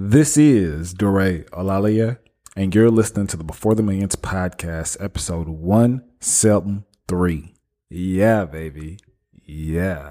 This is DeRay Olalaye, and you're listening to the Before the Millions podcast, episode 173. Yeah, baby. Yeah.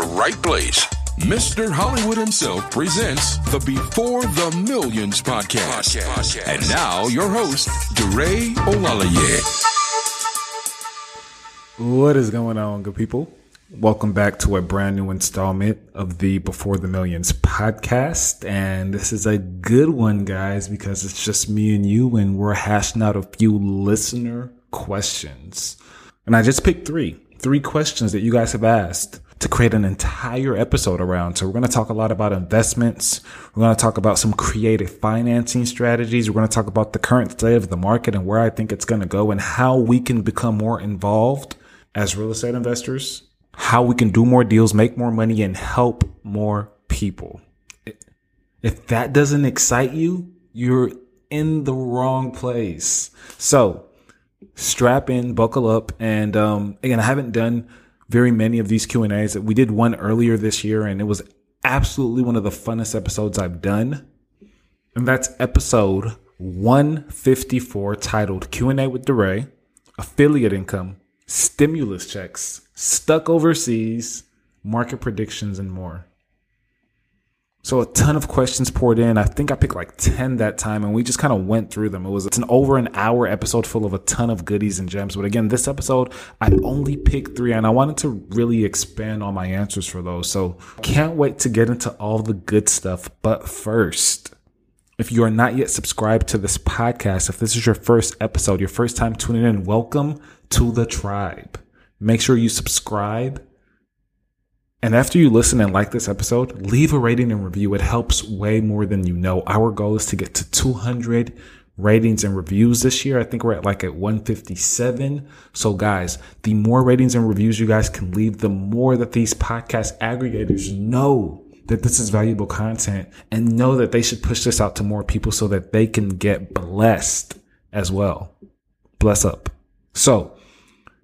right place. Mr. Hollywood himself presents the Before the Millions podcast. And now your host, DeRay Olalaye. What is going on, good people? Welcome back to a brand new installment of the Before the Millions podcast. And this is a good one, guys, because it's just me and you, and we're hashing out a few listener questions. And I just picked three, three questions that you guys have asked to create an entire episode around. So we're going to talk a lot about investments. We're going to talk about some creative financing strategies. We're going to talk about the current state of the market and where I think it's going to go and how we can become more involved as real estate investors, how we can do more deals, make more money and help more people. If that doesn't excite you, you're in the wrong place. So strap in, buckle up. And, um, again, I haven't done very many of these Q and A's. We did one earlier this year, and it was absolutely one of the funnest episodes I've done. And that's episode 154, titled Q and A with DeRay, affiliate income, stimulus checks, stuck overseas, market predictions, and more. So a ton of questions poured in. I think I picked like 10 that time and we just kind of went through them. It was it's an over an hour episode full of a ton of goodies and gems. But again, this episode, I only picked three and I wanted to really expand on my answers for those. So can't wait to get into all the good stuff. But first, if you are not yet subscribed to this podcast, if this is your first episode, your first time tuning in, welcome to the tribe. Make sure you subscribe and after you listen and like this episode, leave a rating and review. It helps way more than you know. Our goal is to get to 200 ratings and reviews this year. I think we're at like at 157. So guys, the more ratings and reviews you guys can leave, the more that these podcast aggregators know that this is valuable content and know that they should push this out to more people so that they can get blessed as well. Bless up. So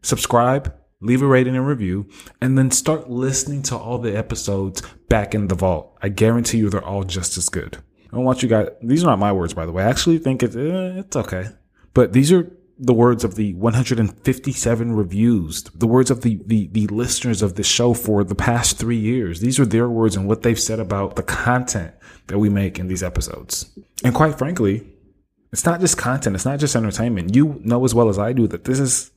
subscribe leave a rating and review, and then start listening to all the episodes back in the vault. I guarantee you they're all just as good. I don't want you guys, these are not my words, by the way. I actually think it's, eh, it's okay. But these are the words of the 157 reviews, the words of the, the, the listeners of the show for the past three years. These are their words and what they've said about the content that we make in these episodes. And quite frankly, it's not just content. It's not just entertainment. You know as well as I do that this is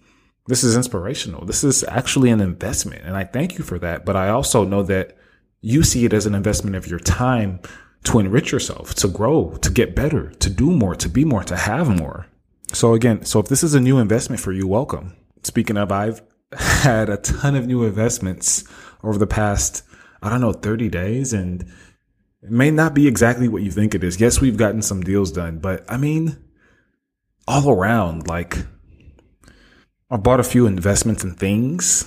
this is inspirational. This is actually an investment. And I thank you for that. But I also know that you see it as an investment of your time to enrich yourself, to grow, to get better, to do more, to be more, to have more. So again, so if this is a new investment for you, welcome. Speaking of, I've had a ton of new investments over the past, I don't know, 30 days and it may not be exactly what you think it is. Yes, we've gotten some deals done, but I mean, all around, like I bought a few investments in things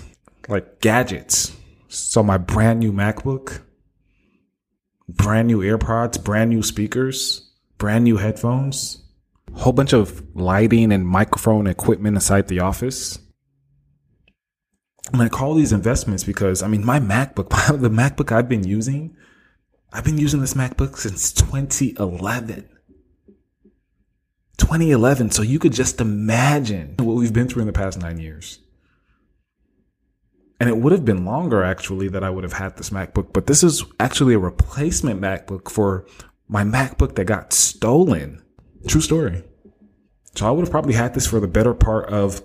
like gadgets. So my brand new MacBook, brand new AirPods, brand new speakers, brand new headphones, whole bunch of lighting and microphone equipment inside the office. And I call these investments because I mean my MacBook, the MacBook I've been using, I've been using this MacBook since 2011. 2011. So you could just imagine what we've been through in the past nine years. And it would have been longer actually that I would have had this MacBook, but this is actually a replacement MacBook for my MacBook that got stolen. True story. So I would have probably had this for the better part of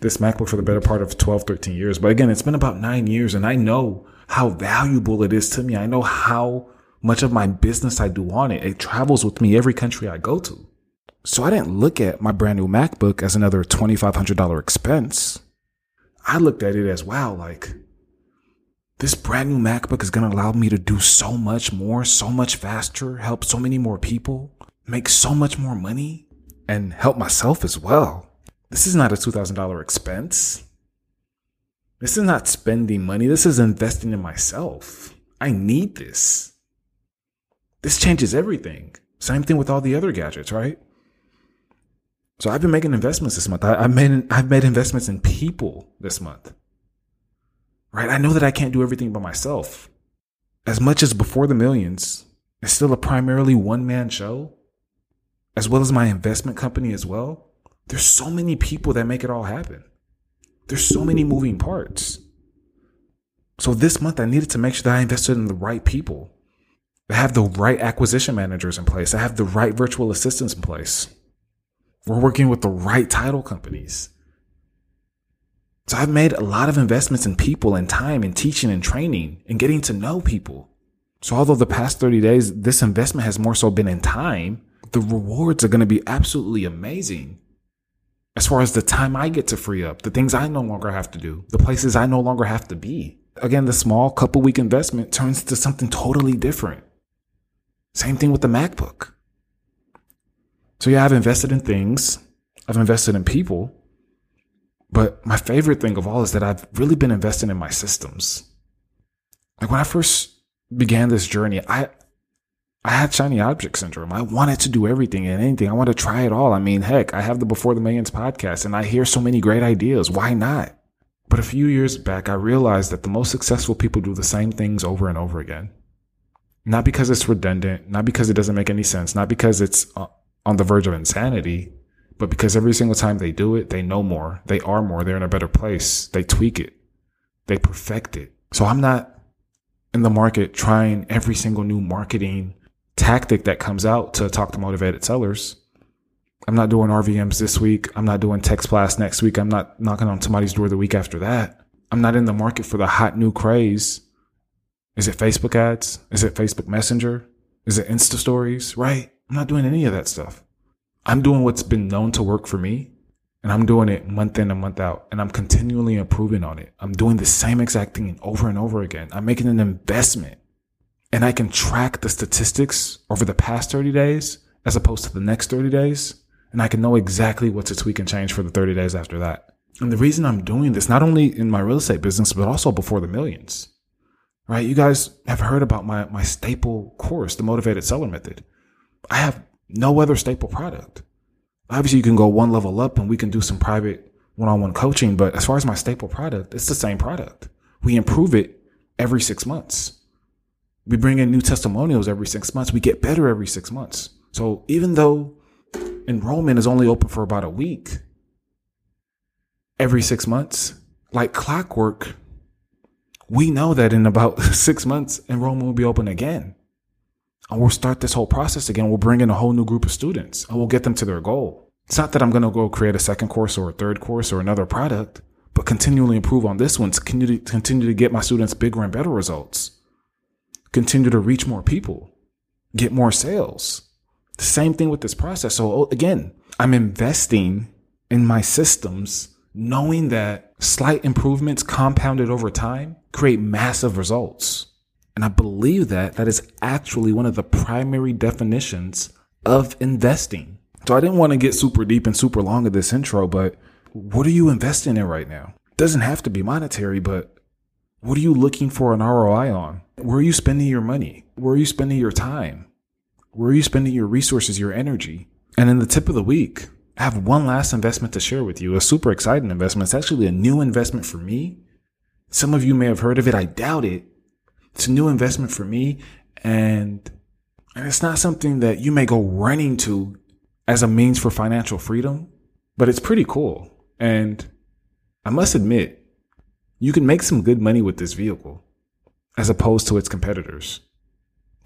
this MacBook for the better part of 12, 13 years. But again, it's been about nine years and I know how valuable it is to me. I know how much of my business I do on it. It travels with me every country I go to. So I didn't look at my brand new MacBook as another $2,500 expense. I looked at it as wow, like this brand new MacBook is going to allow me to do so much more, so much faster, help so many more people, make so much more money, and help myself as well. This is not a $2,000 expense. This is not spending money. This is investing in myself. I need this. This changes everything. Same thing with all the other gadgets, right? So I've been making investments this month. I, have made I've made investments in people this month. Right? I know that I can't do everything by myself. As much as before the millions, it's still a primarily one man show, as well as my investment company as well. There's so many people that make it all happen. There's so many moving parts. So this month I needed to make sure that I invested in the right people. I have the right acquisition managers in place. I have the right virtual assistants in place. We're working with the right title companies. So I've made a lot of investments in people and time and teaching and training and getting to know people. So although the past 30 days, this investment has more so been in time, the rewards are going to be absolutely amazing. As far as the time I get to free up, the things I no longer have to do, the places I no longer have to be. Again, the small couple week investment turns to something totally different. Same thing with the MacBook. So yeah, I've invested in things. I've invested in people. But my favorite thing of all is that I've really been investing in my systems. Like when I first began this journey, I I had shiny object syndrome. I wanted to do everything and anything. I want to try it all. I mean, heck, I have the Before the Millions podcast and I hear so many great ideas. Why not? But a few years back, I realized that the most successful people do the same things over and over again. Not because it's redundant, not because it doesn't make any sense, not because it's uh, on the verge of insanity, but because every single time they do it, they know more, they are more, they're in a better place, they tweak it, they perfect it. So I'm not in the market trying every single new marketing tactic that comes out to talk to motivated sellers. I'm not doing RVMs this week. I'm not doing text blast next week. I'm not knocking on somebody's door the week after that. I'm not in the market for the hot new craze. Is it Facebook ads? Is it Facebook Messenger? Is it Insta stories? Right? I'm not doing any of that stuff. I'm doing what's been known to work for me and I'm doing it month in and month out and I'm continually improving on it. I'm doing the same exact thing over and over again. I'm making an investment and I can track the statistics over the past 30 days as opposed to the next 30 days. And I can know exactly what to tweak and change for the 30 days after that. And the reason I'm doing this, not only in my real estate business, but also before the millions, right? You guys have heard about my, my staple course, the motivated seller method. I have no other staple product. Obviously you can go one level up and we can do some private one-on-one coaching. But as far as my staple product, it's the same product. We improve it every six months. We bring in new testimonials every six months. We get better every six months. So even though enrollment is only open for about a week, every six months, like clockwork, we know that in about six months, enrollment will be open again. And we'll start this whole process again. We'll bring in a whole new group of students and we'll get them to their goal. It's not that I'm going to go create a second course or a third course or another product, but continually improve on this one to continue to, continue to get my students bigger and better results continue to reach more people, get more sales. The same thing with this process. So oh, again, I'm investing in my systems, knowing that slight improvements compounded over time create massive results. And I believe that that is actually one of the primary definitions of investing. So I didn't want to get super deep and super long of this intro, but what are you investing in right now? Doesn't have to be monetary, but what are you looking for an ROI on? Where are you spending your money? Where are you spending your time? Where are you spending your resources, your energy? And in the tip of the week, I have one last investment to share with you, a super exciting investment. It's actually a new investment for me. Some of you may have heard of it. I doubt it. It's a new investment for me. And, and it's not something that you may go running to as a means for financial freedom, but it's pretty cool. And I must admit, you can make some good money with this vehicle as opposed to its competitors.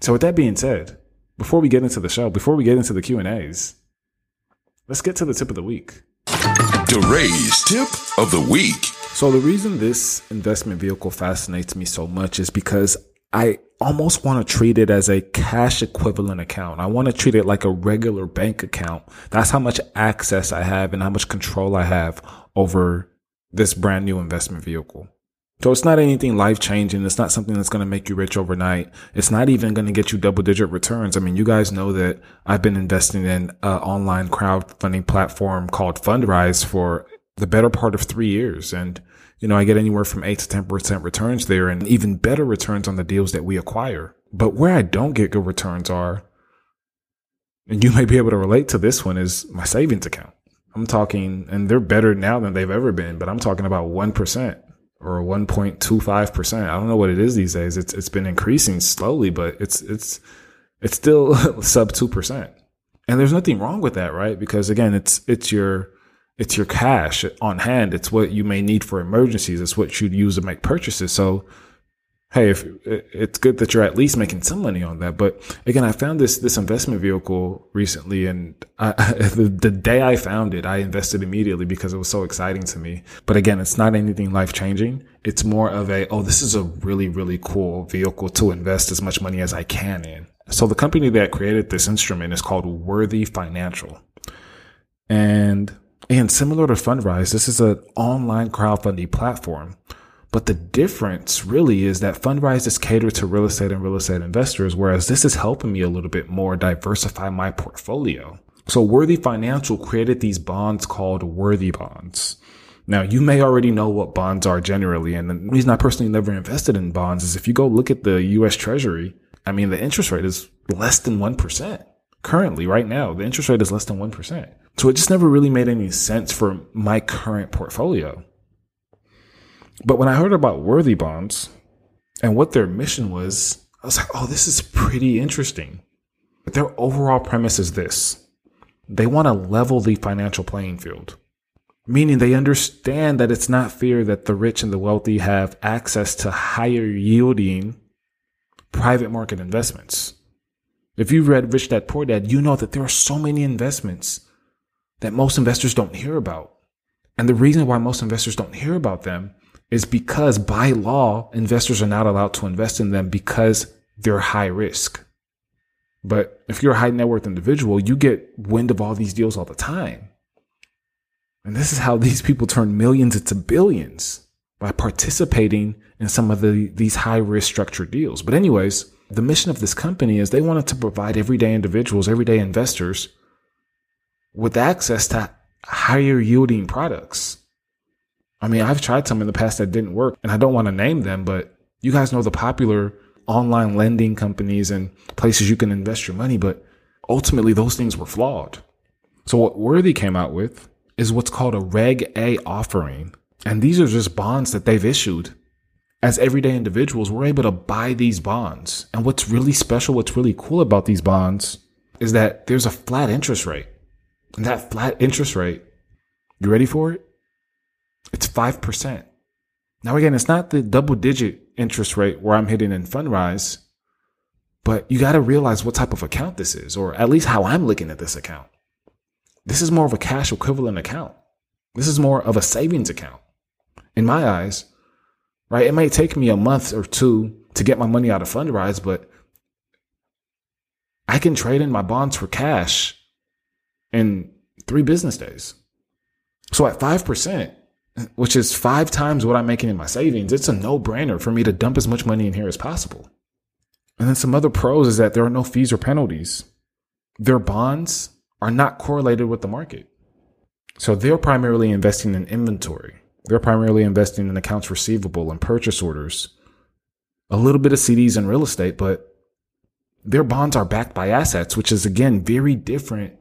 So with that being said, before we get into the show, before we get into the Q and A's, let's get to the tip of the week. DeRay's tip of the week. So the reason this investment vehicle fascinates me so much is because I almost want to treat it as a cash equivalent account. I want to treat it like a regular bank account. That's how much access I have and how much control I have over this brand new investment vehicle. So it's not anything life changing. It's not something that's going to make you rich overnight. It's not even going to get you double digit returns. I mean, you guys know that I've been investing in an online crowdfunding platform called Fundrise for the better part of three years. And, you know, I get anywhere from eight to 10% returns there and even better returns on the deals that we acquire. But where I don't get good returns are, and you may be able to relate to this one is my savings account. I'm talking, and they're better now than they've ever been, but I'm talking about 1% or 1.25%. I don't know what it is these days. It's, it's been increasing slowly, but it's, it's, it's still sub 2%. And there's nothing wrong with that, right? Because again, it's, it's your, it's your cash on hand. It's what you may need for emergencies. It's what you'd use to make purchases. So hey, if it's good that you're at least making some money on that. But again, I found this this investment vehicle recently, and I, the, the day I found it, I invested immediately because it was so exciting to me. But again, it's not anything life changing. It's more of a oh, this is a really really cool vehicle to invest as much money as I can in. So the company that created this instrument is called Worthy Financial, and and similar to Fundrise, this is an online crowdfunding platform but the difference really is that Fundrise is catered to real estate and real estate investors, whereas this is helping me a little bit more diversify my portfolio. So Worthy Financial created these bonds called Worthy Bonds. Now, you may already know what bonds are generally. And the reason I personally never invested in bonds is if you go look at the US Treasury, I mean, the interest rate is less than 1%. Currently, right now, the interest rate is less than 1%. So it just never really made any sense for my current portfolio. But when I heard about Worthy Bonds and what their mission was, I was like, oh, this is pretty interesting. But their overall premise is this they want to level the financial playing field, meaning they understand that it's not fair that the rich and the wealthy have access to higher yielding private market investments. If you read Rich Dad Poor Dad, you know that there are so many investments that most investors don't hear about. And the reason why most investors don't hear about them is because by law, investors are not allowed to invest in them because they're high risk. But if you're a high net worth individual, you get wind of all these deals all the time. And this is how these people turn millions into billions by participating in some of the, these high risk structured deals. But anyways, the mission of this company is they wanted to provide everyday individuals, everyday investors with access to higher yielding products. I mean, I've tried some in the past that didn't work, and I don't want to name them, but you guys know the popular online lending companies and places you can invest your money, but ultimately those things were flawed. So what Worthy came out with is what's called a Reg A offering. And these are just bonds that they've issued. As everyday individuals, we're able to buy these bonds. And what's really special, what's really cool about these bonds is that there's a flat interest rate. And that flat interest rate, you ready for it? It's 5%. Now, again, it's not the double digit interest rate where I'm hitting in Fundrise, but you got to realize what type of account this is, or at least how I'm looking at this account. This is more of a cash equivalent account. This is more of a savings account. In my eyes, right? It may take me a month or two to get my money out of Fundrise, but I can trade in my bonds for cash in three business days. So at 5%, which is five times what I'm making in my savings, it's a no brainer for me to dump as much money in here as possible. And then some other pros is that there are no fees or penalties. Their bonds are not correlated with the market. So they're primarily investing in inventory. They're primarily investing in accounts receivable and purchase orders, a little bit of CDs and real estate, but their bonds are backed by assets, which is again very different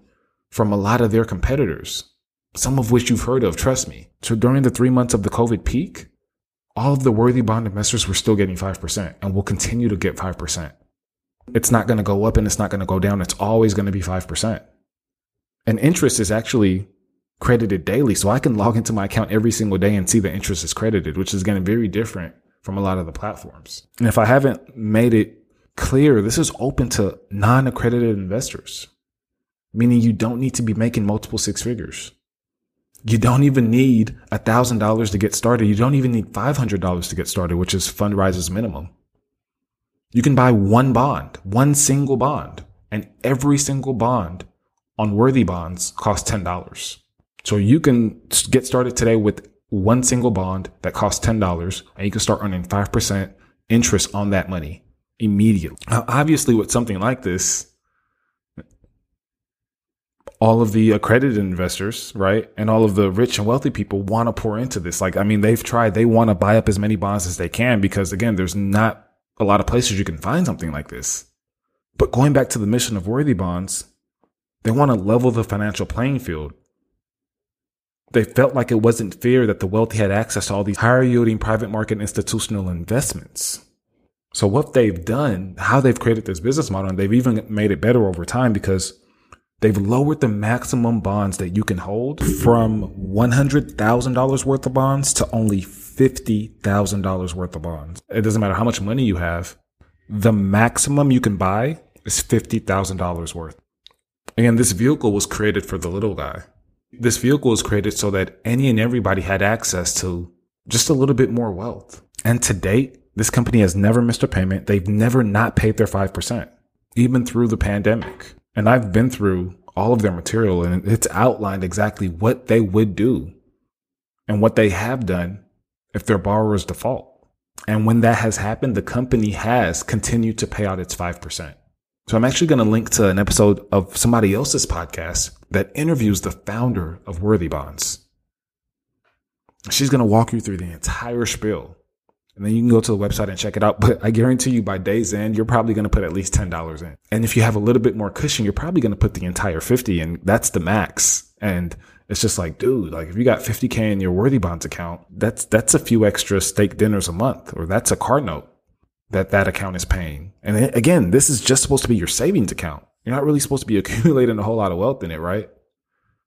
from a lot of their competitors some of which you've heard of, trust me. So during the three months of the COVID peak, all of the worthy bond investors were still getting 5% and will continue to get 5%. It's not going to go up and it's not going to go down. It's always going to be 5%. And interest is actually credited daily. So I can log into my account every single day and see the interest is credited, which is be very different from a lot of the platforms. And if I haven't made it clear, this is open to non accredited investors, meaning you don't need to be making multiple six figures. You don't even need $1,000 to get started. You don't even need $500 to get started, which is Fundrise's minimum. You can buy one bond, one single bond, and every single bond on worthy bonds costs $10. So you can get started today with one single bond that costs $10 and you can start earning 5% interest on that money immediately. Now, obviously, with something like this, all of the accredited investors, right? And all of the rich and wealthy people want to pour into this. Like, I mean, they've tried, they want to buy up as many bonds as they can because again, there's not a lot of places you can find something like this. But going back to the mission of worthy bonds, they want to level the financial playing field. They felt like it wasn't fair that the wealthy had access to all these higher yielding private market institutional investments. So what they've done, how they've created this business model, and they've even made it better over time because they've lowered the maximum bonds that you can hold from $100,000 worth of bonds to only $50,000 worth of bonds. It doesn't matter how much money you have. The maximum you can buy is $50,000 worth. Again, this vehicle was created for the little guy. This vehicle was created so that any and everybody had access to just a little bit more wealth. And to date, this company has never missed a payment. They've never not paid their 5%, even through the pandemic. And I've been through all of their material and it's outlined exactly what they would do and what they have done if their borrowers default. And when that has happened, the company has continued to pay out its 5%. So I'm actually going to link to an episode of somebody else's podcast that interviews the founder of Worthy Bonds. She's going to walk you through the entire spiel and then you can go to the website and check it out. But I guarantee you by day's end, you're probably going to put at least $10 in. And if you have a little bit more cushion, you're probably going to put the entire 50 and that's the max. And it's just like, dude, like if you got 50K in your worthy bonds account, that's, that's a few extra steak dinners a month, or that's a car note that that account is paying. And again, this is just supposed to be your savings account. You're not really supposed to be accumulating a whole lot of wealth in it, right?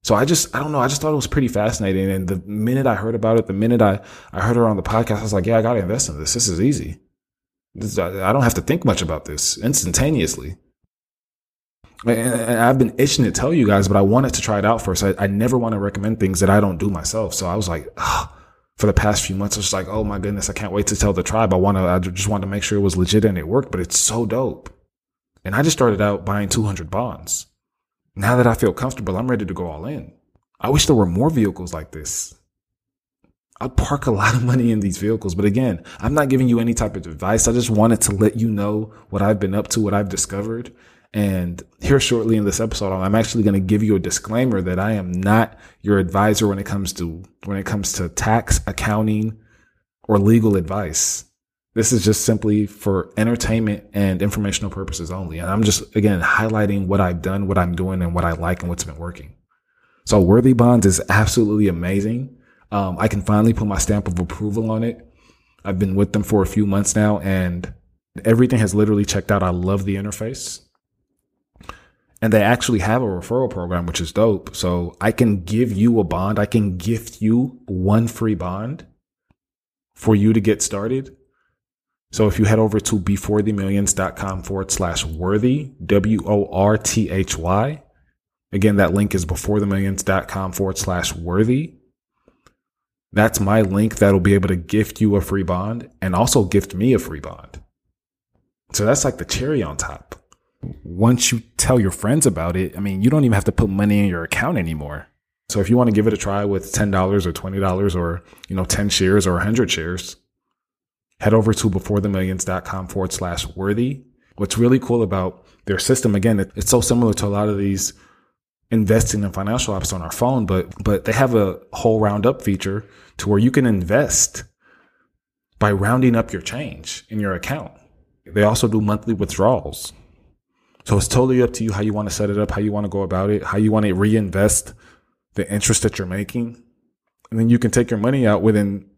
So I just, I don't know. I just thought it was pretty fascinating. And the minute I heard about it, the minute I, I heard her on the podcast, I was like, yeah, I got to invest in this. This is easy. This, I, I don't have to think much about this instantaneously. And, and I've been itching to tell you guys, but I wanted to try it out first. I, I never want to recommend things that I don't do myself. So I was like, oh, for the past few months, I was like, oh my goodness, I can't wait to tell the tribe. I want to, I just wanted to make sure it was legit and it worked, but it's so dope. And I just started out buying 200 bonds. Now that I feel comfortable, I'm ready to go all in. I wish there were more vehicles like this. I'd park a lot of money in these vehicles. But again, I'm not giving you any type of advice. I just wanted to let you know what I've been up to, what I've discovered. And here shortly in this episode, I'm actually going to give you a disclaimer that I am not your advisor when it comes to, when it comes to tax, accounting, or legal advice. This is just simply for entertainment and informational purposes only. And I'm just, again, highlighting what I've done, what I'm doing, and what I like and what's been working. So Worthy Bonds is absolutely amazing. Um, I can finally put my stamp of approval on it. I've been with them for a few months now and everything has literally checked out. I love the interface. And they actually have a referral program, which is dope. So I can give you a bond. I can gift you one free bond for you to get started so if you head over to beforethemillions.com forward slash worthy, W O R T H Y. Again, that link is beforethemillions.com forward slash worthy. That's my link that'll be able to gift you a free bond and also gift me a free bond. So that's like the cherry on top. Once you tell your friends about it, I mean, you don't even have to put money in your account anymore. So if you want to give it a try with $10 or $20 or, you know, 10 shares or 100 shares, head over to beforethemillions.com forward slash worthy. What's really cool about their system, again, it's so similar to a lot of these investing and financial apps on our phone, but, but they have a whole roundup feature to where you can invest by rounding up your change in your account. They also do monthly withdrawals. So it's totally up to you how you want to set it up, how you want to go about it, how you want to reinvest the interest that you're making. And then you can take your money out within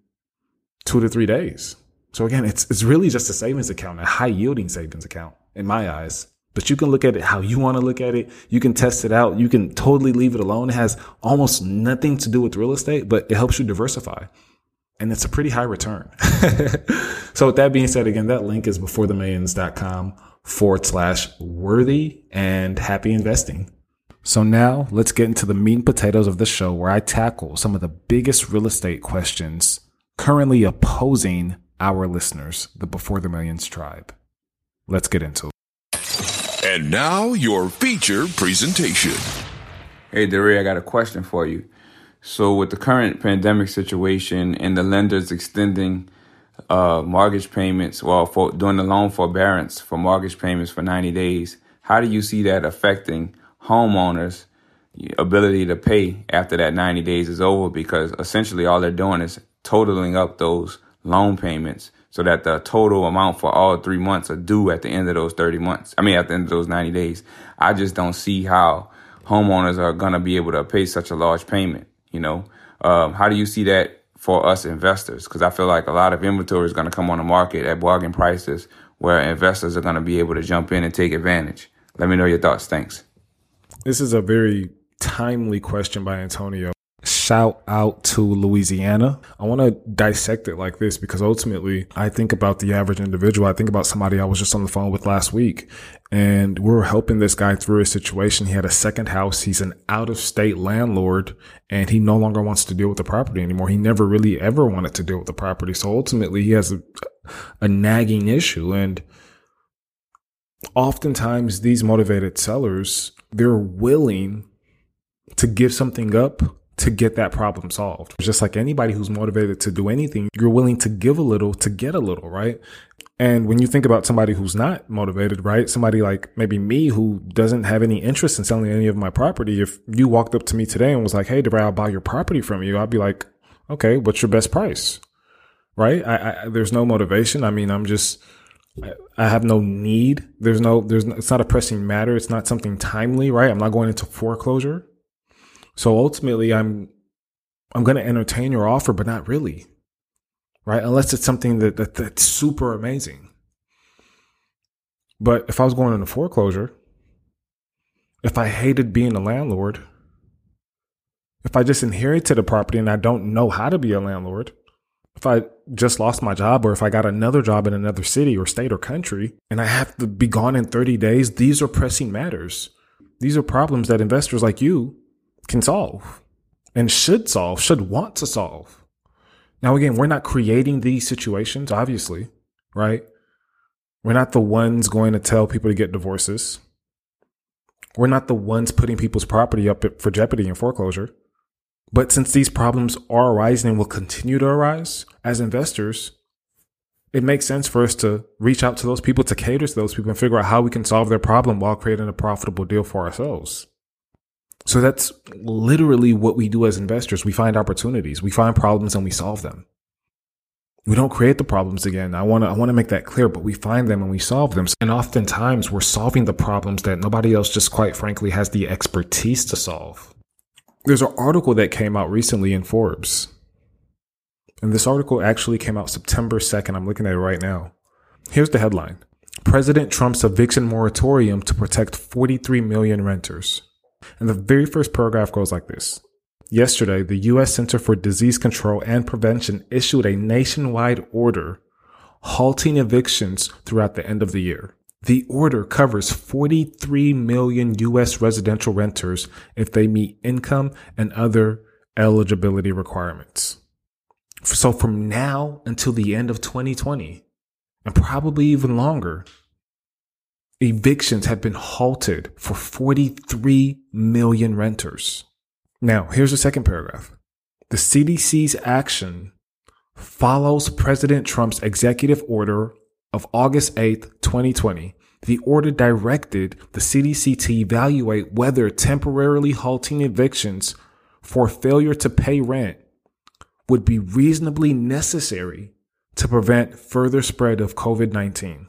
two to three days. So again, it's it's really just a savings account, a high yielding savings account in my eyes. But you can look at it how you want to look at it. You can test it out. You can totally leave it alone. It has almost nothing to do with real estate, but it helps you diversify. And it's a pretty high return. so with that being said, again, that link is beforethemillions.com forward slash worthy and happy investing. So now let's get into the meat and potatoes of the show where I tackle some of the biggest real estate questions currently opposing our listeners, the Before the Millions tribe. Let's get into it. And now your feature presentation. Hey, Dare, I got a question for you. So, with the current pandemic situation and the lenders extending uh, mortgage payments, well, for doing the loan forbearance for mortgage payments for 90 days, how do you see that affecting homeowners' ability to pay after that 90 days is over? Because essentially all they're doing is totaling up those loan payments so that the total amount for all three months are due at the end of those 30 months. I mean, at the end of those 90 days. I just don't see how homeowners are going to be able to pay such a large payment. You know, um, how do you see that for us investors? Because I feel like a lot of inventory is going to come on the market at bargain prices where investors are going to be able to jump in and take advantage. Let me know your thoughts. Thanks. This is a very timely question by Antonio. Shout out to Louisiana. I want to dissect it like this because ultimately I think about the average individual. I think about somebody I was just on the phone with last week and we are helping this guy through his situation. He had a second house. He's an out of state landlord and he no longer wants to deal with the property anymore. He never really ever wanted to deal with the property. So ultimately he has a, a nagging issue and oftentimes these motivated sellers, they're willing to give something up to get that problem solved. Just like anybody who's motivated to do anything, you're willing to give a little to get a little, right? And when you think about somebody who's not motivated, right? Somebody like maybe me who doesn't have any interest in selling any of my property. If you walked up to me today and was like, Hey, DeRay, I'll buy your property from you. I'd be like, okay, what's your best price? Right? I, I there's no motivation. I mean, I'm just, I, I have no need. There's no, there's, no, it's not a pressing matter. It's not something timely, right? I'm not going into foreclosure. So ultimately, I'm I'm going to entertain your offer, but not really, right? Unless it's something that, that that's super amazing. But if I was going into foreclosure, if I hated being a landlord, if I just inherited a property and I don't know how to be a landlord, if I just lost my job or if I got another job in another city or state or country and I have to be gone in 30 days, these are pressing matters. These are problems that investors like you can solve and should solve, should want to solve. Now, again, we're not creating these situations, obviously, right? We're not the ones going to tell people to get divorces. We're not the ones putting people's property up for jeopardy and foreclosure. But since these problems are arising and will continue to arise as investors, it makes sense for us to reach out to those people, to cater to those people, and figure out how we can solve their problem while creating a profitable deal for ourselves. So that's literally what we do as investors. We find opportunities, we find problems and we solve them. We don't create the problems again. I want to I want to make that clear, but we find them and we solve them. And oftentimes we're solving the problems that nobody else just quite frankly has the expertise to solve. There's an article that came out recently in Forbes. And this article actually came out September 2nd. I'm looking at it right now. Here's the headline. President Trump's eviction moratorium to protect 43 million renters. And the very first paragraph goes like this. Yesterday, the U.S. Center for Disease Control and Prevention issued a nationwide order halting evictions throughout the end of the year. The order covers 43 million U.S. residential renters if they meet income and other eligibility requirements. So from now until the end of 2020, and probably even longer, evictions have been halted for 43 million renters. Now, here's the second paragraph. The CDC's action follows President Trump's executive order of August 8, 2020. The order directed the CDC to evaluate whether temporarily halting evictions for failure to pay rent would be reasonably necessary to prevent further spread of COVID 19.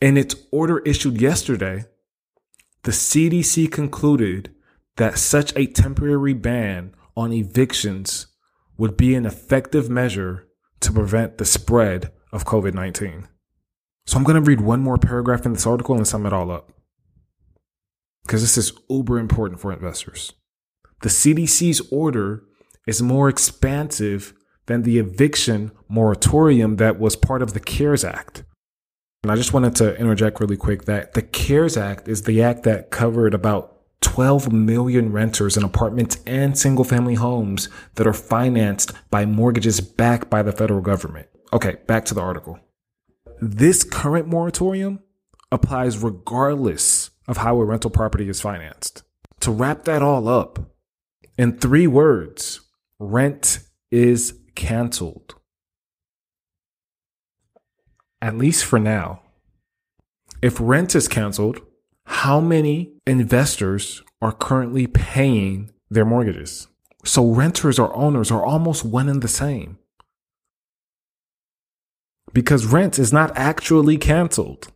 In its order issued yesterday, the CDC concluded that such a temporary ban on evictions would be an effective measure to prevent the spread of COVID 19. So I'm going to read one more paragraph in this article and sum it all up. Because this is uber important for investors. The CDC's order is more expansive than the eviction moratorium that was part of the CARES Act And I just wanted to interject really quick that the CARES Act is the act that covered about 12 million renters in apartments and single family homes that are financed by mortgages backed by the federal government. Okay, back to the article. This current moratorium applies regardless of how a rental property is financed. To wrap that all up, in three words, rent is canceled. At least for now. If rent is canceled, how many investors are currently paying their mortgages? So renters or owners are almost one and the same. Because rent is not actually canceled.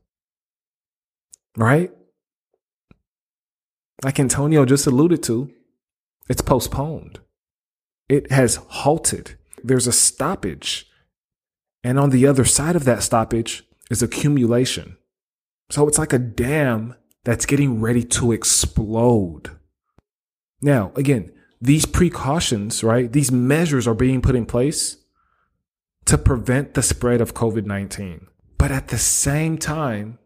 Right? Like Antonio just alluded to, it's postponed. It has halted. There's a stoppage. And on the other side of that stoppage is accumulation. So it's like a dam that's getting ready to explode. Now, again, these precautions, right? These measures are being put in place to prevent the spread of COVID 19. But at the same time,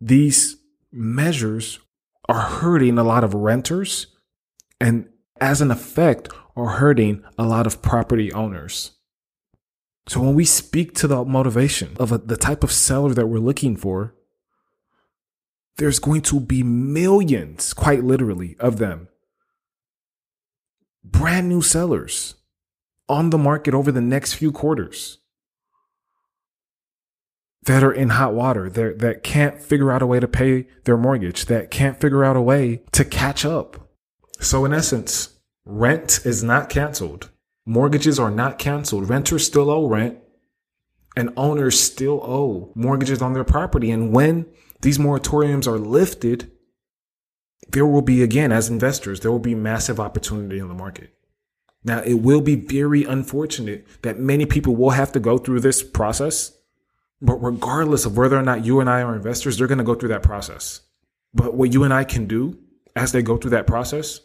these measures are hurting a lot of renters and as an effect are hurting a lot of property owners. So when we speak to the motivation of a, the type of seller that we're looking for, there's going to be millions, quite literally, of them. Brand new sellers on the market over the next few quarters that are in hot water, that, that can't figure out a way to pay their mortgage, that can't figure out a way to catch up. So, in essence, rent is not canceled. Mortgages are not canceled. Renters still owe rent, and owners still owe mortgages on their property. And when these moratoriums are lifted, there will be, again, as investors, there will be massive opportunity in the market. Now, it will be very unfortunate that many people will have to go through this process but regardless of whether or not you and I are investors, they're going to go through that process. But what you and I can do as they go through that process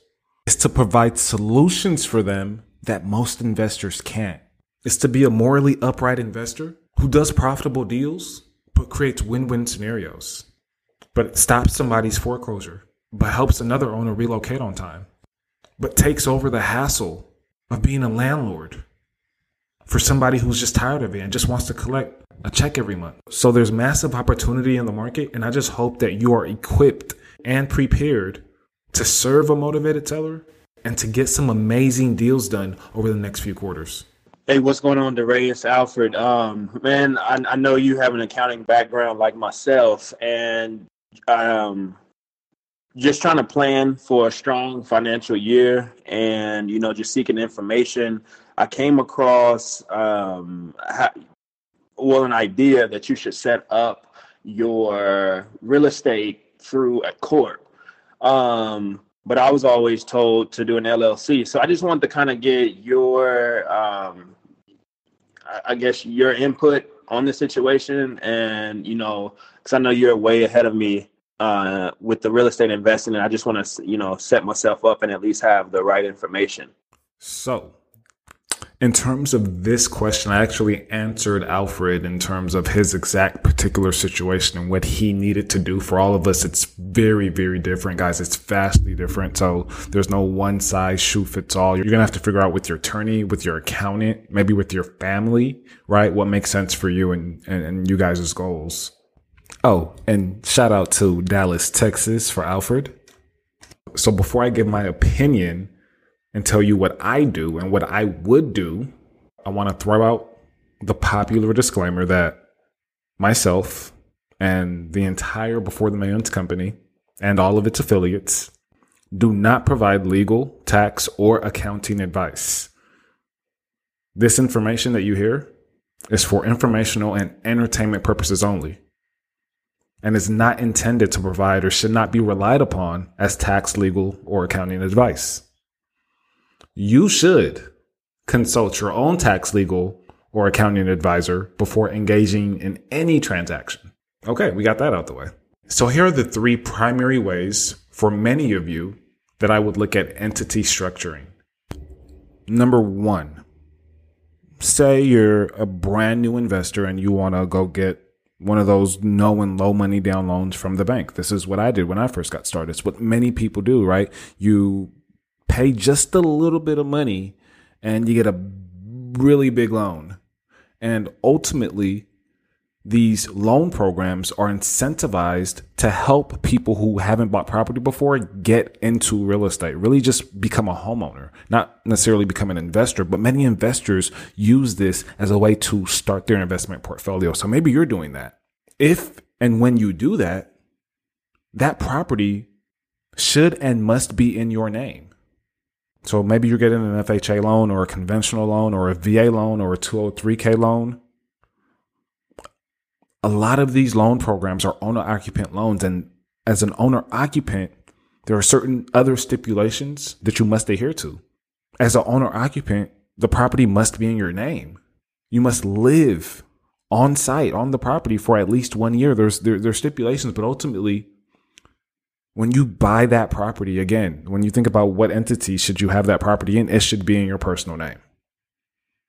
is to provide solutions for them that most investors can't. It's to be a morally upright investor who does profitable deals, but creates win win scenarios. But stops somebody's foreclosure, but helps another owner relocate on time, but takes over the hassle of being a landlord for somebody who's just tired of it and just wants to collect a check every month. So there's massive opportunity in the market. And I just hope that you are equipped and prepared to serve a motivated seller and to get some amazing deals done over the next few quarters. Hey, what's going on, Darius Alfred? Um, man, I, I know you have an accounting background like myself, and um, just trying to plan for a strong financial year, and you know, just seeking information. I came across um, how, well an idea that you should set up your real estate through a corp. Um, but I was always told to do an LLC. So I just wanted to kind of get your, um, I guess, your input on the situation, and you know, because I know you're way ahead of me uh, with the real estate investing, and I just want to, you know, set myself up and at least have the right information. So in terms of this question, I actually answered Alfred in terms of his exact particular situation and what he needed to do. For all of us, it's very, very different, guys. It's vastly different. So there's no one size shoe fits all. You're going to have to figure out with your attorney, with your accountant, maybe with your family, right? What makes sense for you and, and, and you guys' goals. Oh, and shout out to Dallas, Texas for Alfred. So before I give my opinion, and tell you what I do and what I would do, I want to throw out the popular disclaimer that myself and the entire Before the Millions company and all of its affiliates do not provide legal, tax, or accounting advice. This information that you hear is for informational and entertainment purposes only and is not intended to provide or should not be relied upon as tax, legal, or accounting advice you should consult your own tax, legal, or accounting advisor before engaging in any transaction. Okay, we got that out the way. So here are the three primary ways for many of you that I would look at entity structuring. Number one, say you're a brand new investor and you want to go get one of those no and low money down loans from the bank. This is what I did when I first got started. It's what many people do, right? You pay just a little bit of money and you get a really big loan. And ultimately, these loan programs are incentivized to help people who haven't bought property before get into real estate, really just become a homeowner, not necessarily become an investor, but many investors use this as a way to start their investment portfolio. So maybe you're doing that. If and when you do that, that property should and must be in your name. So maybe you're getting an FHA loan or a conventional loan or a VA loan or a 203k loan a lot of these loan programs are owner occupant loans. And as an owner occupant, there are certain other stipulations that you must adhere to. As an owner occupant, the property must be in your name. You must live on site on the property for at least one year. There's there, there's stipulations, but ultimately, when you buy that property again, when you think about what entity should you have that property in, it should be in your personal name.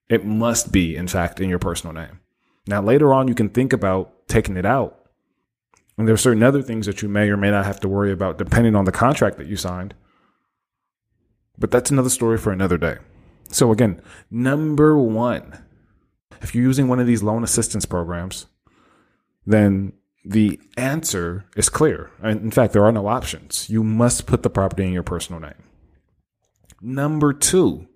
It must be, in fact, in your personal name. Now, later on, you can think about taking it out. And there are certain other things that you may or may not have to worry about depending on the contract that you signed. But that's another story for another day. So, again, number one, if you're using one of these loan assistance programs, then the answer is clear. In fact, there are no options. You must put the property in your personal name. Number two,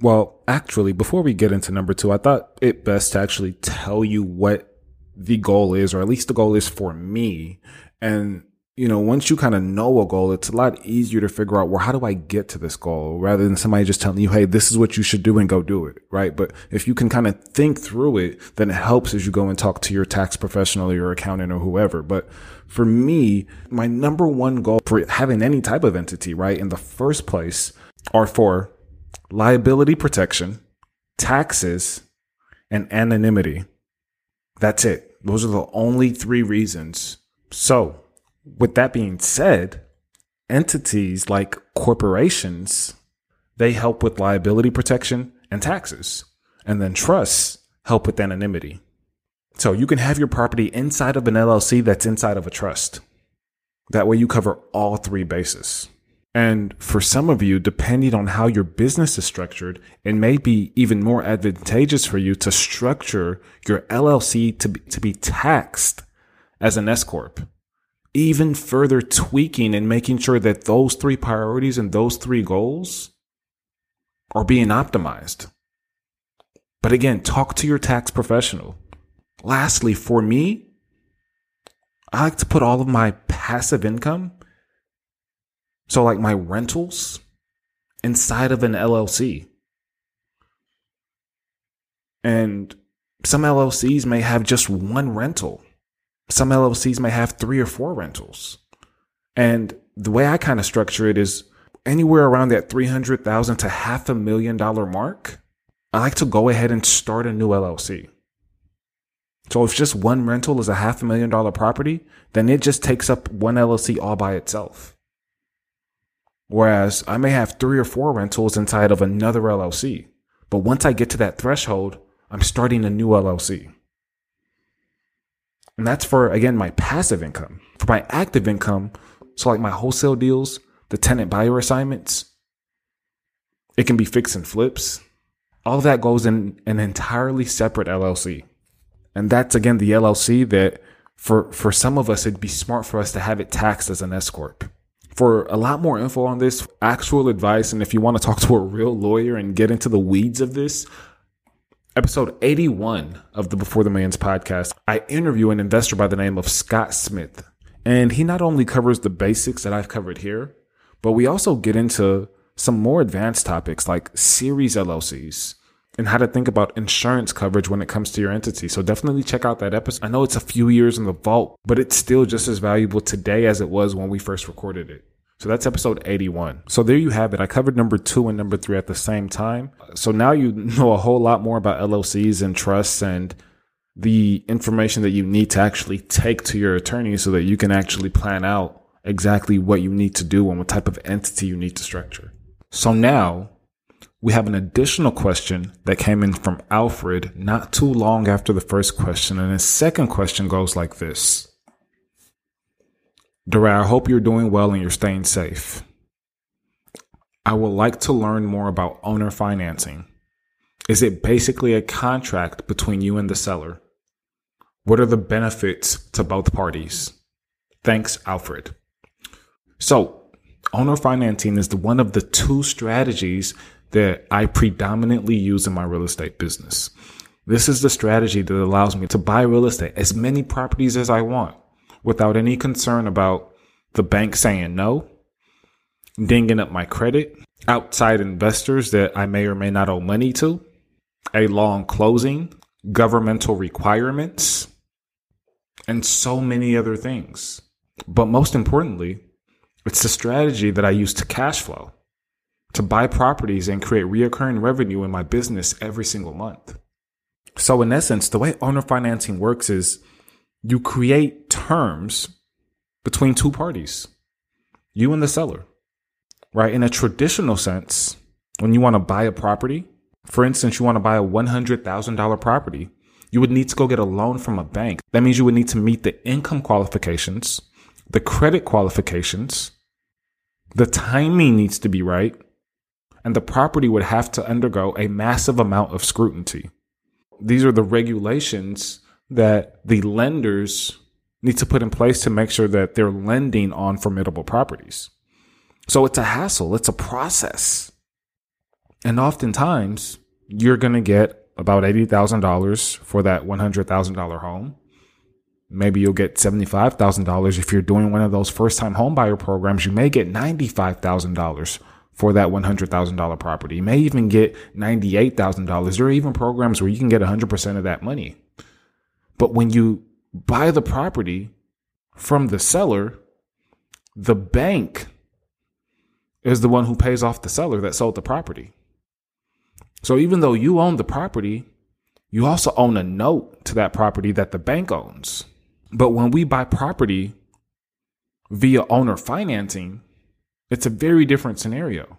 well, actually, before we get into number two, I thought it best to actually tell you what the goal is, or at least the goal is for me. And, you know, once you kind of know a goal, it's a lot easier to figure out, well, how do I get to this goal rather than somebody just telling you, Hey, this is what you should do and go do it. Right. But if you can kind of think through it, then it helps as you go and talk to your tax professional or your accountant or whoever. But for me, my number one goal for having any type of entity, right, in the first place are for liability protection, taxes, and anonymity. That's it. Those are the only three reasons. So, with that being said, entities like corporations, they help with liability protection and taxes. And then trusts help with anonymity. So you can have your property inside of an LLC that's inside of a trust. That way you cover all three bases. And for some of you, depending on how your business is structured, it may be even more advantageous for you to structure your LLC to be, to be taxed as an S corp. Even further tweaking and making sure that those three priorities and those three goals are being optimized. But again, talk to your tax professional. Lastly, for me, I like to put all of my passive income so, like my rentals inside of an LLC. And some LLCs may have just one rental. Some LLCs may have three or four rentals. And the way I kind of structure it is anywhere around that 300,000 to half a million dollar mark. I like to go ahead and start a new LLC. So if just one rental is a half a million dollar property, then it just takes up one LLC all by itself. Whereas I may have three or four rentals inside of another LLC. But once I get to that threshold, I'm starting a new LLC. And that's for, again, my passive income. For my active income, so like my wholesale deals, the tenant buyer assignments, it can be fix and flips. All that goes in an entirely separate LLC. And that's again the LLC that for, for some of us, it'd be smart for us to have it taxed as an S Corp. For a lot more info on this, actual advice, and if you want to talk to a real lawyer and get into the weeds of this, episode 81 of the Before the Man's podcast, I interview an investor by the name of Scott Smith. And he not only covers the basics that I've covered here, but we also get into some more advanced topics like series LLCs, and how to think about insurance coverage when it comes to your entity. So definitely check out that episode. I know it's a few years in the vault, but it's still just as valuable today as it was when we first recorded it. So that's episode 81. So there you have it. I covered number two and number three at the same time. So now you know a whole lot more about LLCs and trusts and the information that you need to actually take to your attorney so that you can actually plan out exactly what you need to do and what type of entity you need to structure. So now we have an additional question that came in from Alfred not too long after the first question. And his second question goes like this DeRay, I hope you're doing well and you're staying safe. I would like to learn more about owner financing. Is it basically a contract between you and the seller? What are the benefits to both parties? Thanks, Alfred. So, owner financing is the one of the two strategies that I predominantly use in my real estate business. This is the strategy that allows me to buy real estate, as many properties as I want, without any concern about the bank saying no, dinging up my credit, outside investors that I may or may not owe money to, a long closing, governmental requirements, and so many other things. But most importantly, it's the strategy that I use to cash flow, to buy properties and create reoccurring revenue in my business every single month. So in essence, the way owner financing works is you create terms between two parties, you and the seller right? In a traditional sense, when you want to buy a property, for instance, you want to buy a $100,000 property, you would need to go get a loan from a bank. That means you would need to meet the income qualifications, the credit qualifications, the timing needs to be right, and the property would have to undergo a massive amount of scrutiny. These are the regulations that the lenders need to put in place to make sure that they're lending on formidable properties. So it's a hassle, it's a process. And oftentimes, you're going to get about $80,000 for that $100,000 home. Maybe you'll get $75,000 if you're doing one of those first time home buyer programs. You may get $95,000 for that $100,000 property. You may even get $98,000. There are even programs where you can get 100% of that money. But when you buy the property from the seller, the bank is the one who pays off the seller that sold the property. So even though you own the property, you also own a note to that property that the bank owns. But when we buy property via owner financing, it's a very different scenario.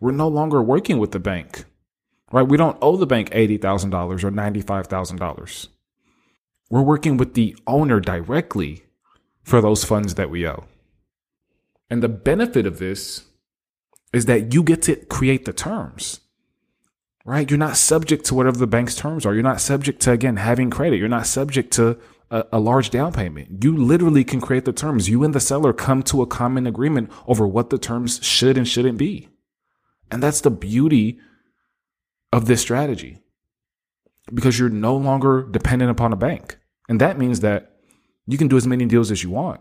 We're no longer working with the bank, right? We don't owe the bank $80,000 or $95,000. We're working with the owner directly for those funds that we owe. And the benefit of this is that you get to create the terms, right? You're not subject to whatever the bank's terms are. You're not subject to, again, having credit. You're not subject to a, a, large down payment. You literally can create the terms. You and the seller come to a common agreement over what the terms should and shouldn't be. And that's the beauty of this strategy because you're no longer dependent upon a bank. And that means that you can do as many deals as you want.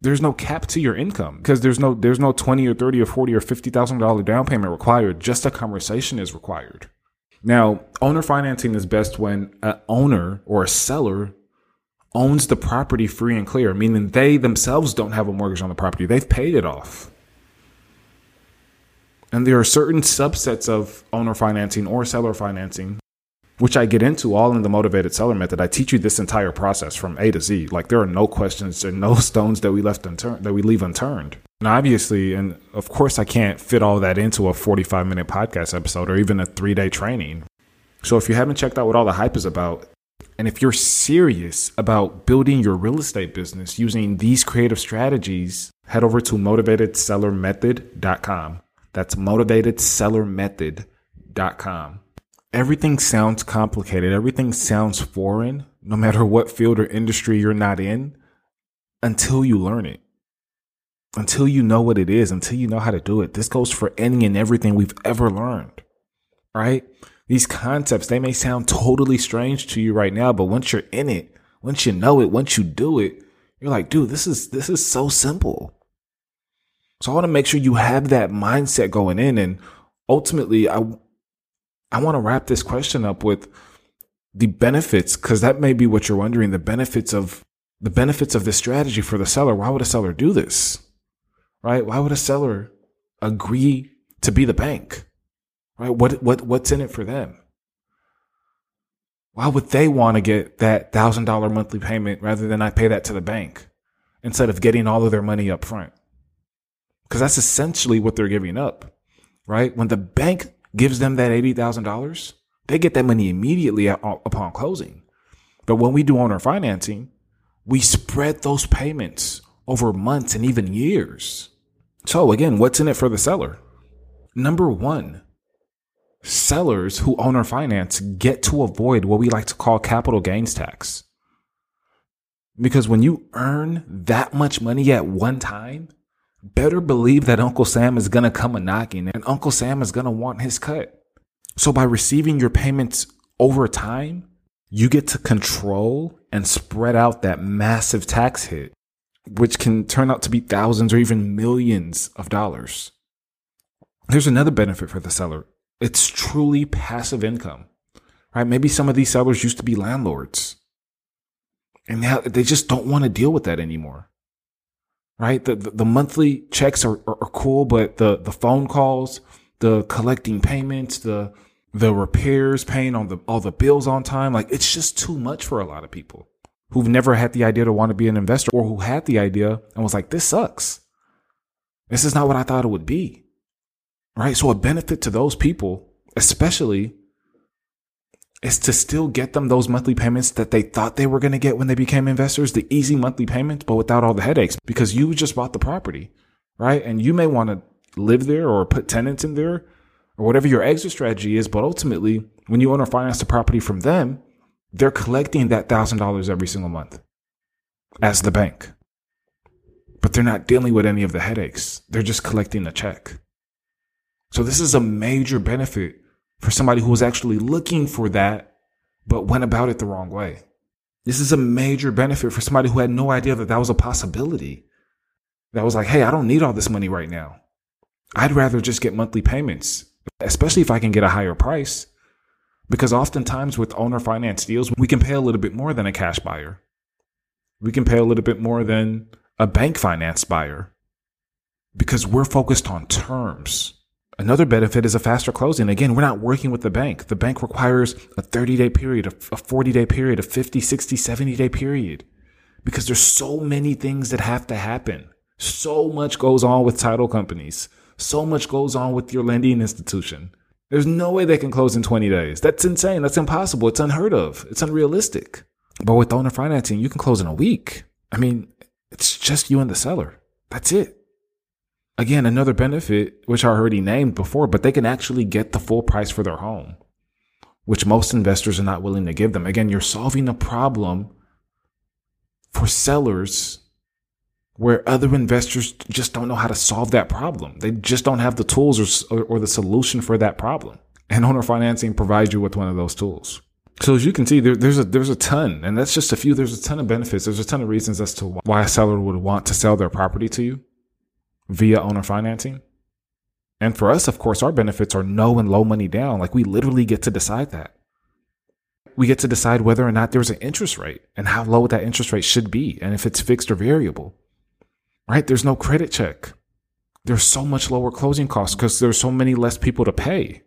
There's no cap to your income because there's no there's no 20 or 30 or 40 or 50 thousand dollar down payment required just a conversation is required. Now owner financing is best when an owner or a seller owns the property free and clear meaning they themselves don't have a mortgage on the property. They've paid it off. And there are certain subsets of owner financing or seller financing which I get into all in the motivated seller method. I teach you this entire process from A to Z. Like there are no questions and no stones that we left unturned that we leave unturned. And obviously, and of course, I can't fit all that into a 45 minute podcast episode or even a three day training. So if you haven't checked out what all the hype is about, and if you're serious about building your real estate business using these creative strategies, head over to motivatedsellermethod.com. That's motivatedsellermethod.com everything sounds complicated. Everything sounds foreign, no matter what field or industry you're not in, until you learn it. Until you know what it is, until you know how to do it. This goes for any and everything we've ever learned, right? These concepts, they may sound totally strange to you right now, but once you're in it, once you know it, once you do it, you're like, dude, this is, this is so simple. So I want to make sure you have that mindset going in. And ultimately, I, I want to wrap this question up with the benefits, because that may be what you're wondering, the benefits of the benefits of this strategy for the seller. Why would a seller do this? Right? Why would a seller agree to be the bank? Right? What what what's in it for them? Why would they want to get that thousand dollar monthly payment rather than I pay that to the bank instead of getting all of their money up front? Because that's essentially what they're giving up right? When the bank gives them that $80,000, they get that money immediately upon closing. But when we do owner financing, we spread those payments over months and even years. So again, what's in it for the seller? Number one, sellers who owner finance get to avoid what we like to call capital gains tax. Because when you earn that much money at one time, better believe that Uncle Sam is going to come a knocking and Uncle Sam is going to want his cut. So by receiving your payments over time, you get to control and spread out that massive tax hit, which can turn out to be thousands or even millions of dollars. There's another benefit for the seller. It's truly passive income, right? Maybe some of these sellers used to be landlords and now they just don't want to deal with that anymore. Right? The, the, the monthly checks are, are, are cool, but the, the phone calls, the collecting payments, the, the repairs, paying on the, all the bills on time, like it's just too much for a lot of people who've never had the idea to want to be an investor or who had the idea and was like, this sucks. This is not what I thought it would be. Right? So a benefit to those people, especially is to still get them those monthly payments that they thought they were going to get when they became investors, the easy monthly payments, but without all the headaches because you just bought the property, right? And you may want to live there or put tenants in there or whatever your exit strategy is. But ultimately, when you own or finance the property from them, they're collecting that thousand dollars every single month as the bank. But they're not dealing with any of the headaches. They're just collecting a check. So this is a major benefit for somebody who was actually looking for that, but went about it the wrong way. This is a major benefit for somebody who had no idea that that was a possibility. That was like, hey, I don't need all this money right now. I'd rather just get monthly payments, especially if I can get a higher price. Because oftentimes with owner finance deals, we can pay a little bit more than a cash buyer. We can pay a little bit more than a bank finance buyer because we're focused on terms. Another benefit is a faster closing. Again, we're not working with the bank. The bank requires a 30 day period, a 40 day period, a 50, 60, 70 day period because there's so many things that have to happen. So much goes on with title companies. So much goes on with your lending institution. There's no way they can close in 20 days. That's insane. That's impossible. It's unheard of. It's unrealistic. But with owner financing, you can close in a week. I mean, it's just you and the seller. That's it again, another benefit, which I already named before, but they can actually get the full price for their home, which most investors are not willing to give them. Again, you're solving a problem for sellers where other investors just don't know how to solve that problem. They just don't have the tools or, or, the solution for that problem. And owner financing provides you with one of those tools. So as you can see, there, there's a there's a ton, and that's just a few. There's a ton of benefits. There's a ton of reasons as to why a seller would want to sell their property to you via owner financing. And for us, of course, our benefits are no and low money down. Like we literally get to decide that. We get to decide whether or not there's an interest rate and how low that interest rate should be and if it's fixed or variable. Right? There's no credit check. There's so much lower closing costs because there's so many less people to pay.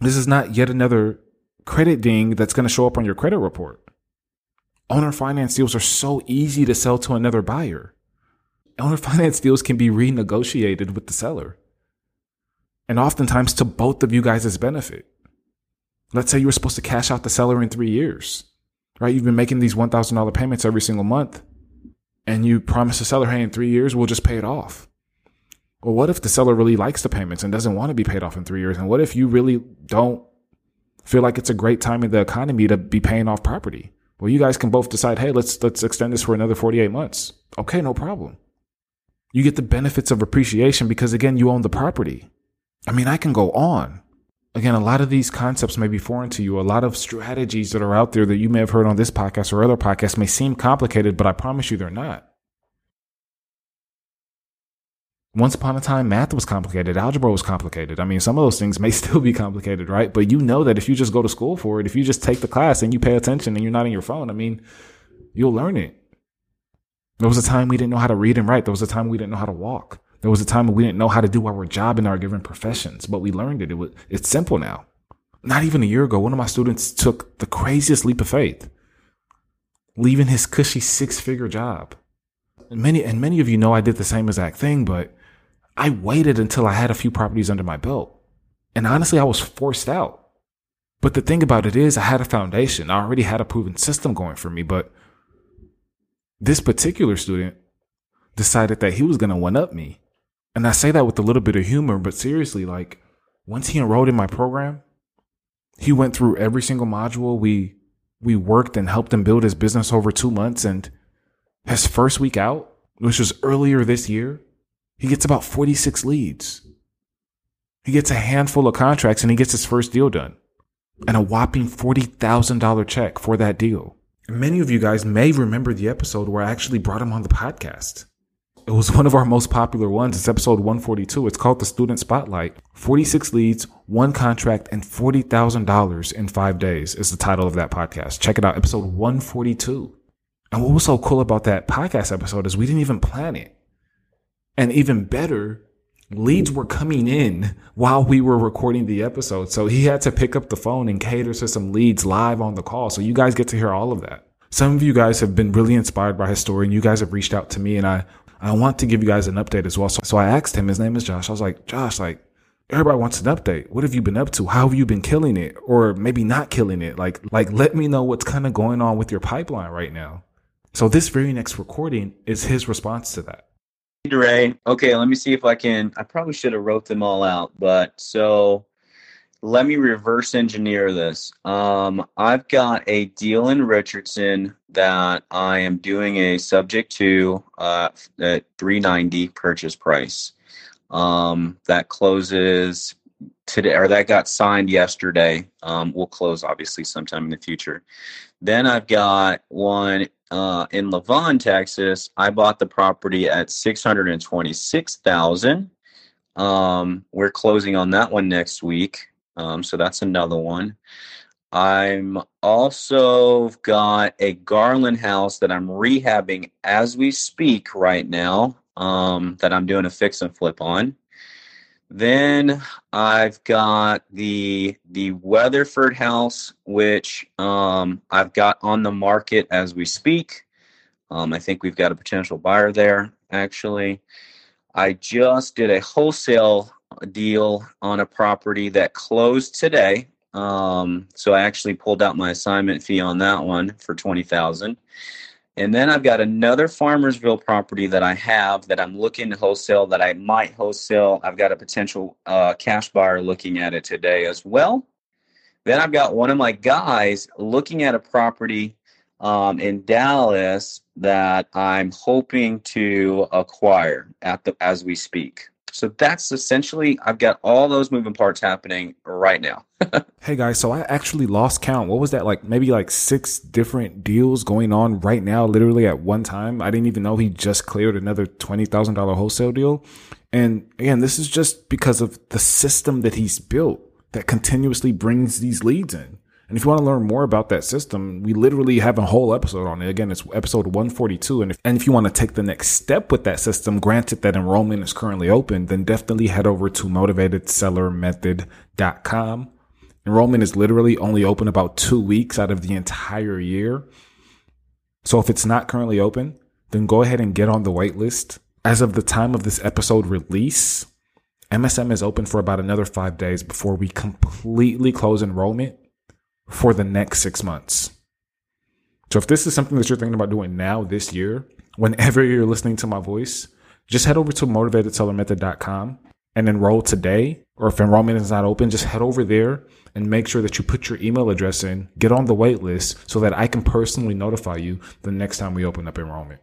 This is not yet another credit ding that's going to show up on your credit report. Owner finance deals are so easy to sell to another buyer owner finance deals can be renegotiated with the seller. And oftentimes to both of you guys' benefit. Let's say you were supposed to cash out the seller in three years, right? You've been making these $1,000 payments every single month and you promise the seller, hey, in three years, we'll just pay it off. Well, what if the seller really likes the payments and doesn't want to be paid off in three years? And what if you really don't feel like it's a great time in the economy to be paying off property? Well, you guys can both decide, hey, let's let's extend this for another 48 months. Okay, no problem. You get the benefits of appreciation because again, you own the property. I mean, I can go on. Again, a lot of these concepts may be foreign to you. A lot of strategies that are out there that you may have heard on this podcast or other podcasts may seem complicated, but I promise you they're not. Once upon a time, math was complicated, algebra was complicated. I mean, some of those things may still be complicated, right? But you know that if you just go to school for it, if you just take the class and you pay attention and you're not on your phone, I mean, you'll learn it. There was a time we didn't know how to read and write. There was a time we didn't know how to walk. There was a time we didn't know how to do our job in our given professions, but we learned it. it was, it's simple now. Not even a year ago, one of my students took the craziest leap of faith, leaving his cushy six figure job. And many, and many of you know I did the same exact thing, but I waited until I had a few properties under my belt. And honestly, I was forced out. But the thing about it is, I had a foundation. I already had a proven system going for me. But this particular student decided that he was going to one up me. And I say that with a little bit of humor, but seriously, like once he enrolled in my program, he went through every single module. We we worked and helped him build his business over two months. And his first week out, which was earlier this year, he gets about 46 leads. He gets a handful of contracts and he gets his first deal done and a whopping $40,000 check for that deal. Many of you guys may remember the episode where I actually brought him on the podcast. It was one of our most popular ones. It's episode 142. It's called The Student Spotlight. 46 leads, one contract, and $40,000 in five days is the title of that podcast. Check it out, episode 142. And what was so cool about that podcast episode is we didn't even plan it. And even better, leads were coming in while we were recording the episode. So he had to pick up the phone and cater to some leads live on the call. So you guys get to hear all of that. Some of you guys have been really inspired by his story and you guys have reached out to me and I I want to give you guys an update as well. So, so I asked him, his name is Josh. I was like, Josh, like, everybody wants an update. What have you been up to? How have you been killing it? Or maybe not killing it? Like, like, let me know what's kind of going on with your pipeline right now. So this very next recording is his response to that. Ray, okay, let me see if I can. I probably should have wrote them all out, but so let me reverse engineer this. Um, I've got a deal in Richardson that I am doing a subject to uh, at 390 purchase price. Um, that closes today, or that got signed yesterday. Um, will close obviously sometime in the future. Then I've got one uh, in Lavon, Texas. I bought the property at 626,000. Um, we're closing on that one next week. Um, so that's another one. I'm also got a Garland house that I'm rehabbing as we speak right now. Um, that I'm doing a fix and flip on. Then I've got the the Weatherford house, which um, I've got on the market as we speak. Um, I think we've got a potential buyer there. Actually, I just did a wholesale deal on a property that closed today. Um, so I actually pulled out my assignment fee on that one for twenty thousand. And then I've got another Farmersville property that I have that I'm looking to wholesale that I might wholesale. I've got a potential uh, cash buyer looking at it today as well. Then I've got one of my guys looking at a property um, in Dallas that I'm hoping to acquire at the as we speak. So that's essentially, I've got all those moving parts happening right now. hey guys, so I actually lost count. What was that like? Maybe like six different deals going on right now, literally at one time. I didn't even know he just cleared another $20,000 wholesale deal. And again, this is just because of the system that he's built that continuously brings these leads in. And if you want to learn more about that system, we literally have a whole episode on it. Again, it's episode 142. And if, and if you want to take the next step with that system, granted that enrollment is currently open, then definitely head over to motivatedsellermethod.com. Enrollment is literally only open about two weeks out of the entire year. So if it's not currently open, then go ahead and get on the waitlist. As of the time of this episode release, MSM is open for about another five days before we completely close enrollment for the next six months. So if this is something that you're thinking about doing now this year, whenever you're listening to my voice, just head over to motivatedsellermethod.com and enroll today. Or if enrollment is not open, just head over there and make sure that you put your email address in, get on the wait list so that I can personally notify you the next time we open up enrollment.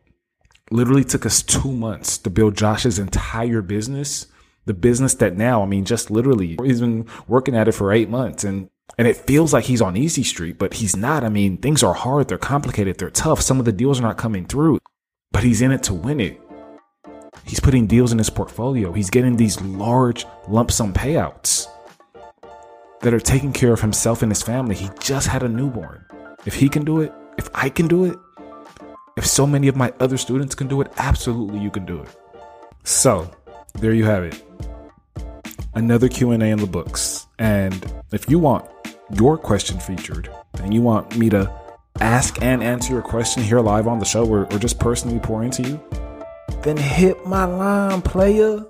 Literally took us two months to build Josh's entire business. The business that now, I mean, just literally, he's been working at it for eight months and and it feels like he's on easy street, but he's not. I mean, things are hard, they're complicated, they're tough. Some of the deals are not coming through, but he's in it to win it. He's putting deals in his portfolio. He's getting these large lump sum payouts that are taking care of himself and his family. He just had a newborn. If he can do it, if I can do it, if so many of my other students can do it, absolutely you can do it. So, there you have it. Another Q&A in the books. And if you want your question featured and you want me to ask and answer your question here live on the show or, or just personally pour into you, then hit my line, player.